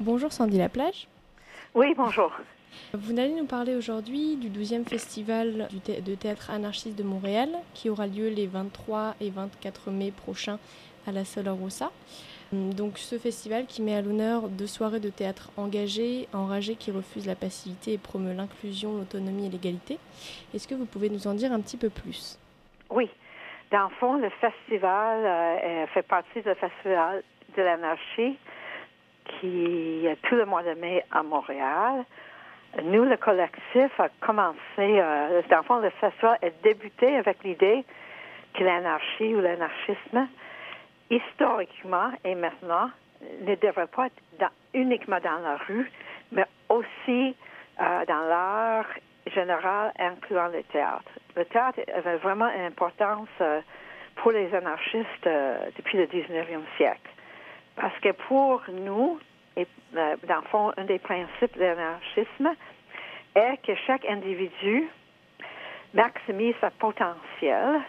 Bonjour Sandy Laplage. Oui, bonjour. Vous allez nous parler aujourd'hui du 12e festival de théâtre anarchiste de Montréal qui aura lieu les 23 et 24 mai prochains à la Sola Rossa. Donc ce festival qui met à l'honneur deux soirées de théâtre engagées, enragées qui refusent la passivité et promeut l'inclusion, l'autonomie et l'égalité. Est-ce que vous pouvez nous en dire un petit peu plus? Oui. Dans le fond, le festival euh, fait partie du festival de l'anarchie qui tout le mois de mai à Montréal. Nous, le collectif, a commencé, euh, dans le fond, le festival a débuté avec l'idée que l'anarchie ou l'anarchisme, historiquement et maintenant, ne devrait pas être uniquement dans la rue, mais aussi euh, dans l'art général, incluant le théâtre. Le théâtre avait vraiment une importance euh, pour les anarchistes depuis le 19e siècle. Parce que pour nous, et euh, dans le fond, un des principes de l'anarchisme est que chaque individu maximise sa potentiel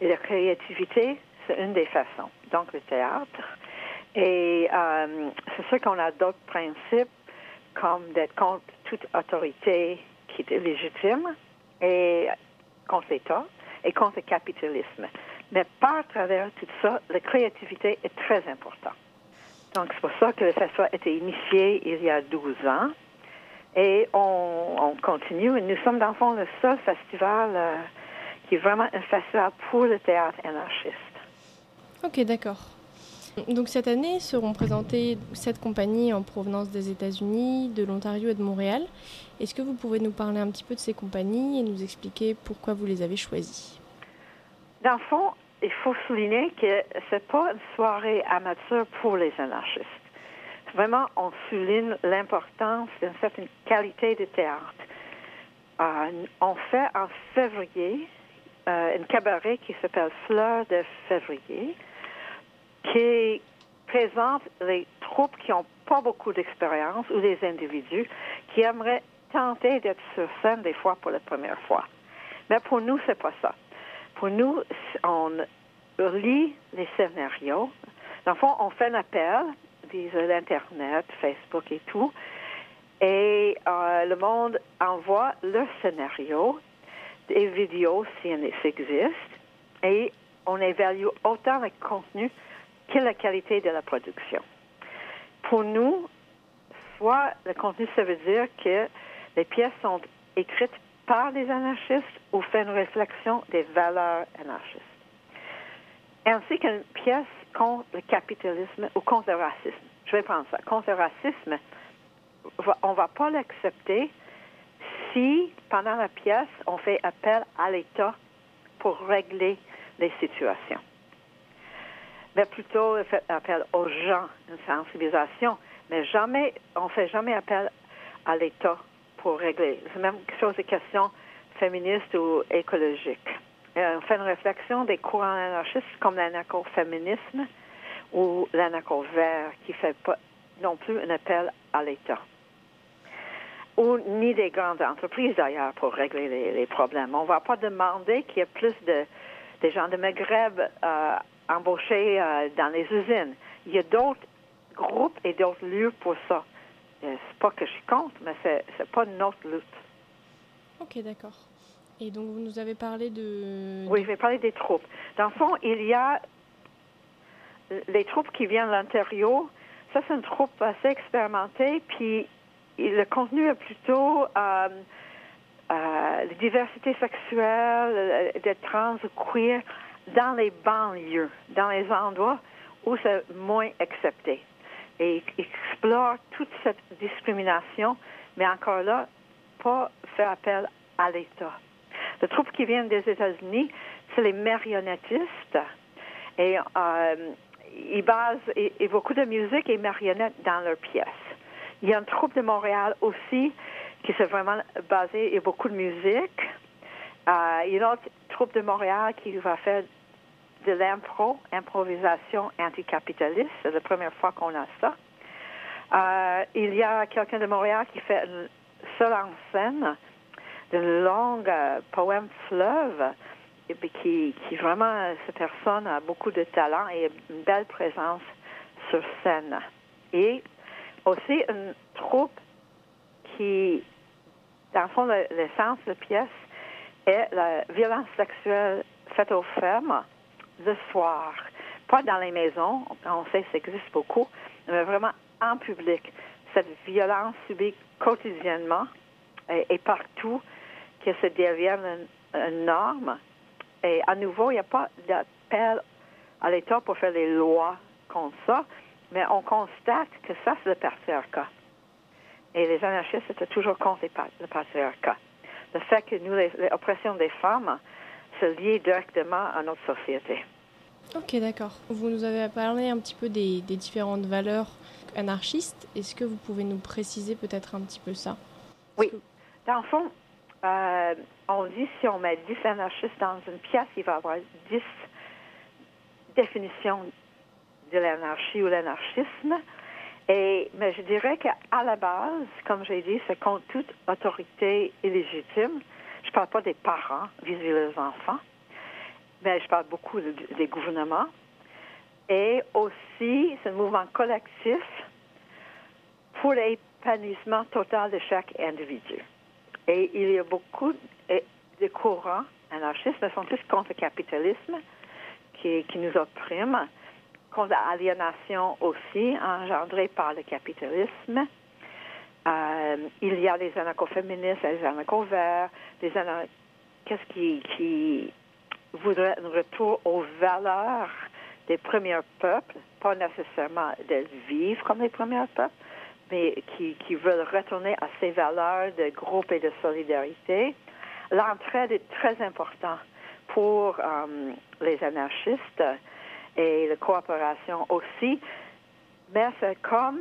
et la créativité, c'est une des façons. Donc, le théâtre. Et euh, c'est sûr qu'on a d'autres principes, comme d'être contre toute autorité qui est légitime et contre l'État et contre le capitalisme. Mais par travers tout ça, la créativité est très importante. Donc, c'est pour ça que le festival a été initié il y a 12 ans. Et on, continue. Nous sommes, dans le fond, le seul festival euh, qui est vraiment un festival pour le théâtre anarchiste. Ok, d'accord. Donc cette année seront présentées sept compagnies en provenance des États-Unis, de l'Ontario et de Montréal. Est-ce que vous pouvez nous parler un petit peu de ces compagnies et nous expliquer pourquoi vous les avez choisies? Dans le fond, il faut souligner que c'est pas une soirée amateur pour les anarchistes. Vraiment, on souligne l'importance d'une certaine qualité de théâtre. Euh, on fait en février euh, une cabaret qui s'appelle Fleur de février, qui présente les troupes qui n'ont pas beaucoup d'expérience ou des individus qui aimeraient tenter d'être sur scène des fois pour la première fois. Mais pour nous, c'est pas ça. Pour nous, on lit les scénarios. Dans le fond, on fait un appel via l'Internet, Facebook et tout. Et euh, le monde envoie le scénario, des vidéos si elles existent, et on évalue autant le contenu que la qualité de la production. Pour nous, soit le contenu, ça veut dire que les pièces sont écrites par les anarchistes ou fait une réflexion des valeurs anarchistes. Ainsi qu'une pièce contre le capitalisme ou contre le racisme. Je vais prendre ça. Contre le racisme, on ne va pas l'accepter si, pendant la pièce, on fait appel à l'État pour régler les situations. Mais plutôt, on fait appel aux gens, une sensibilisation. Mais jamais, on ne fait jamais appel à l'État pour régler. C'est même chose de questions féministes ou écologiques. Euh, on fait une réflexion des courants anarchistes comme l'anarcho-féminisme ou l'anarcho-vert qui fait pas non plus un appel à l'État. Ou ni des grandes entreprises d'ailleurs pour régler les, problèmes. On ne va pas demander qu'il y ait plus de des gens de Maghreb euh, embauchés euh, dans les usines. Il y a d'autres groupes et d'autres lieux pour ça. Euh, c'est pas que je suis contre, mais c'est, c'est pas notre lutte. Ok, d'accord. Et donc, vous nous avez parlé de... Oui, je vais parler des troupes. Dans le fond, il y a les troupes qui viennent de l'Ontario. Ça, c'est une troupe assez expérimentée, puis le contenu est plutôt euh, euh, la diversité sexuelle, des trans, queer, dans les banlieues, dans les endroits où c'est moins accepté et explore toute cette discrimination, mais encore là, pas faire appel à l'État. Les troupes qui viennent des États-Unis, c'est les marionnettistes. Et euh, ils basent et, beaucoup de musique et marionnettes dans leurs pièces. Il y a une troupe de Montréal aussi qui s'est vraiment basée et beaucoup de musique. Euh, il y a une autre troupe de Montréal qui va faire de l'impro, improvisation anticapitaliste. C'est la première fois qu'on a ça. Euh, il y a quelqu'un de Montréal qui fait seul en scène de longues euh, poèmes fleuves et qui, qui vraiment, cette personne a beaucoup de talent et une belle présence sur scène. Et Aussi, une troupe qui, dans le fond, l'essence de la pièce est la violence sexuelle faite aux femmes le soir. Pas dans les maisons, on sait que ça existe beaucoup, mais vraiment en public. Cette violence subie quotidiennement et, partout, que ça devienne une, norme. Et à nouveau, il n'y a pas d'appel à l'État pour faire des lois contre ça, mais on constate que ça, c'est le patriarcat. Et les anarchistes étaient toujours contre le patriarcat. Le fait que nous, l'oppression des femmes, se lie directement à notre société. Ok, d'accord. Vous nous avez parlé un petit peu des, différentes valeurs anarchistes. Est-ce que vous pouvez nous préciser peut-être un petit peu ça? Oui. Dans le fond, euh, on dit si on met 10 anarchistes dans une pièce, il va y avoir 10 définitions de l'anarchie ou l'anarchisme. Et, mais je dirais qu'à la base, comme j'ai dit, c'est contre toute autorité illégitime. Je ne parle pas des parents vis-à-vis des enfants, mais je parle beaucoup des gouvernements. Et aussi, c'est un mouvement collectif pour l'épanouissement total de chaque individu. Et il y a beaucoup de courants anarchistes, mais sont tous contre le capitalisme qui, qui nous opprime contre l'aliénation aussi, engendrée par le capitalisme. Euh, il y a des anarcho-féministes, des anarcho-verts, anarcho qu'est-ce qui, qui voudraient un retour aux valeurs des premiers peuples, pas nécessairement de vivre comme les premiers peuples, mais qui, qui veulent retourner à ces valeurs de groupe et de solidarité. L'entraide est très importante pour euh, les anarchistes et la coopération aussi. Mais c'est comme,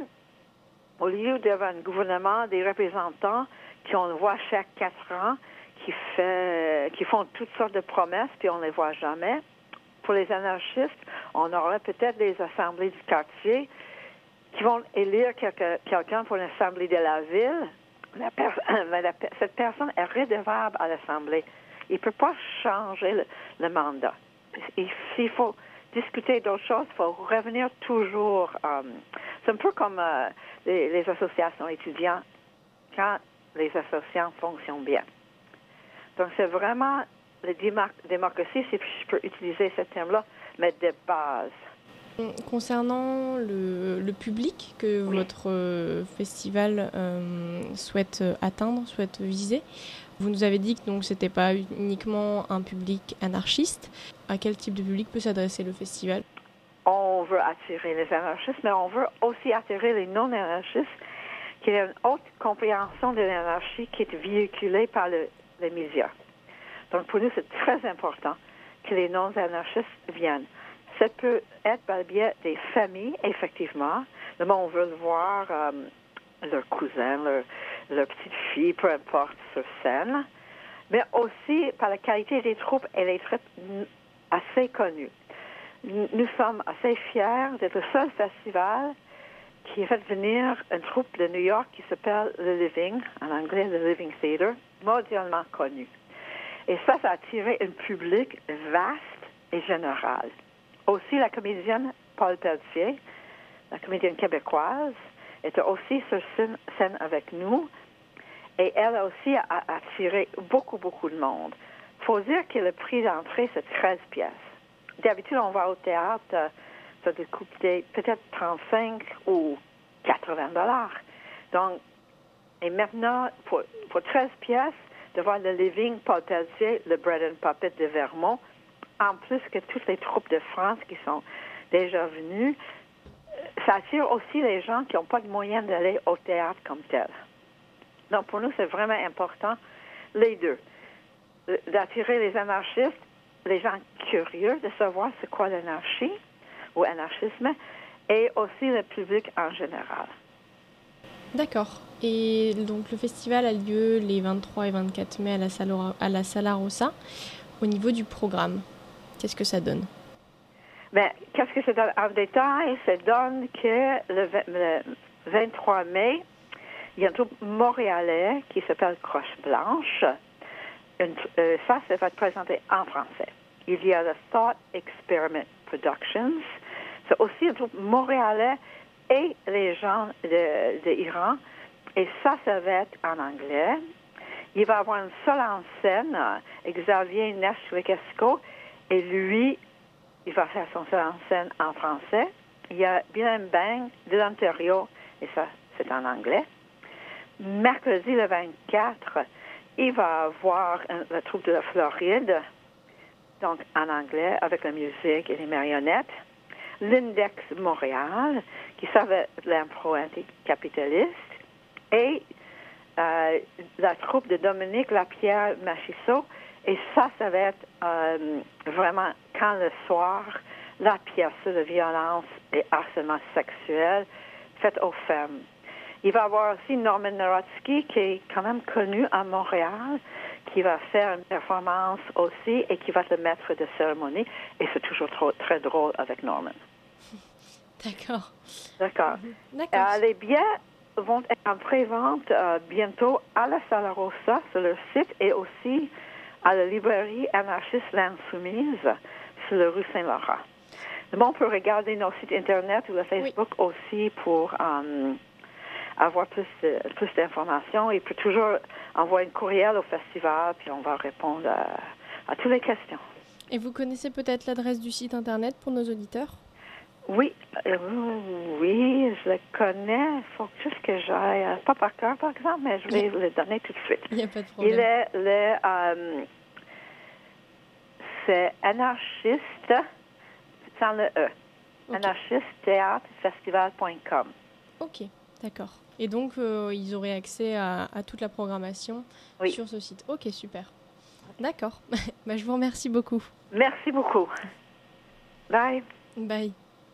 au lieu d'avoir un gouvernement, des représentants qui on voit chaque quatre ans, qui, fait, qui font toutes sortes de promesses, puis on ne les voit jamais. Pour les anarchistes, on aurait peut-être des assemblées du quartier qui vont élire quelqu'un pour l'assemblée de la ville. cette personne est redevable à l'assemblée. Il ne peut pas changer le, le mandat. S'il faut discuter d'autres choses, il faut revenir toujours. Euh, c'est un peu comme euh, les, associations étudiantes, quand les associations fonctionnent bien. Donc, c'est vraiment la démocratie, si je peux utiliser ce terme-là, mais de base. Concernant le, public que votre euh, festival souhaite atteindre, souhaite viser, vous nous avez dit que donc c'était pas uniquement un public anarchiste. À quel type de public peut s'adresser le festival? Veut attirer les anarchistes, mais on veut aussi attirer les non-anarchistes, qui ont une haute compréhension de l'anarchie qui est véhiculée par les médias. Donc pour nous, c'est très important que les non-anarchistes viennent. Ça peut être par le biais des familles, effectivement. Mais on veut le voir, euh, leurs cousins, leurs leur petite fille, peu importe, sur scène, mais aussi par la qualité des troupes, elle est très, assez connue. Nous sommes assez fiers d'être le seul festival qui fait venir une troupe de New York qui s'appelle The Living, en anglais The Living Theater, mondialement connue. Et ça, ça a attiré un public vaste et général. Aussi, la comédienne Paul Pelletier, la comédienne québécoise, était aussi sur scène avec nous et elle a aussi attiré beaucoup, beaucoup de monde. Il faut dire que le prix d'entrée, c'est 13 pièces. D'habitude, on va au théâtre, euh, ça doit coûter peut-être 35 ou 80 dollars. Donc, et maintenant, pour, pour 13 pièces, de voir le Living Pelletier, le Bread and Puppet de Vermont, en plus que toutes les troupes de France qui sont déjà venues, ça attire aussi les gens qui n'ont pas de moyens d'aller au théâtre comme tel. Donc, pour nous, c'est vraiment important, les deux. D'attirer les anarchistes, les gens curieux de savoir c'est quoi l'anarchie ou anarchisme, et aussi le public en général. D'accord. Et donc le festival a lieu les 23 et 24 mai à la, à la Sala Rossa. Au niveau du programme, qu'est-ce que ça donne? Ben, qu'est-ce que ça donne en détail? Ça donne que le, 23 mai, il y a un groupe montréalais qui s'appelle Croche Blanche. Euh, ça, ça va être présenté en français. Il y a le Thought Experiment Productions. C'est aussi un groupe montréalais et les gens de, Iran. Et ça, ça va être en anglais. Il va avoir une seule en scène, Xavier Nashvekesco, et lui, il va faire son seul en scène en français. Il y a Bill Bang de l'Ontario, et ça, c'est en anglais. Mercredi le 24, il va avoir la troupe de la Floride, donc en anglais, avec la musique et les marionnettes. L'Index Montréal, qui savait l'impro anticapitaliste, et euh, la troupe de Dominique Lapierre Machisso. Et ça, ça va être euh, vraiment quand le soir, la pièce de violence et harcèlement sexuel faite aux femmes. Il va y avoir aussi Norman Narodsky, qui est quand même connu à Montréal, qui va faire une performance aussi et qui va être le maître de cérémonie. Et c'est toujours trop, très drôle avec Norman. D'accord. D'accord. Euh, les billets vont être en pré-vente euh, bientôt à la Sala Rosa sur le site et aussi à la librairie anarchiste L'Insoumise sur la rue Saint-Laurent. Bon, on peut regarder nos sites Internet ou le Facebook aussi pour euh, avoir plus, plus d'informations. Il peut toujours envoyer un courriel au festival, puis on va répondre à, toutes les questions. Et vous connaissez peut-être l'adresse du site Internet pour nos auditeurs? Oui, euh, oui, je le connais. Il faut juste que j'aille, pas par cœur par exemple, mais je vais le donner tout de suite. Il n'y a pas de problème. Il est le, euh, c'est anarchiste, sans le E. Okay. anarchistethéâtrefestival.com. Ok, d'accord. Et donc, euh, ils auraient accès à, toute la programmation sur ce site. Ok, super. D'accord. bah, je vous remercie beaucoup. Merci beaucoup. Bye. Bye.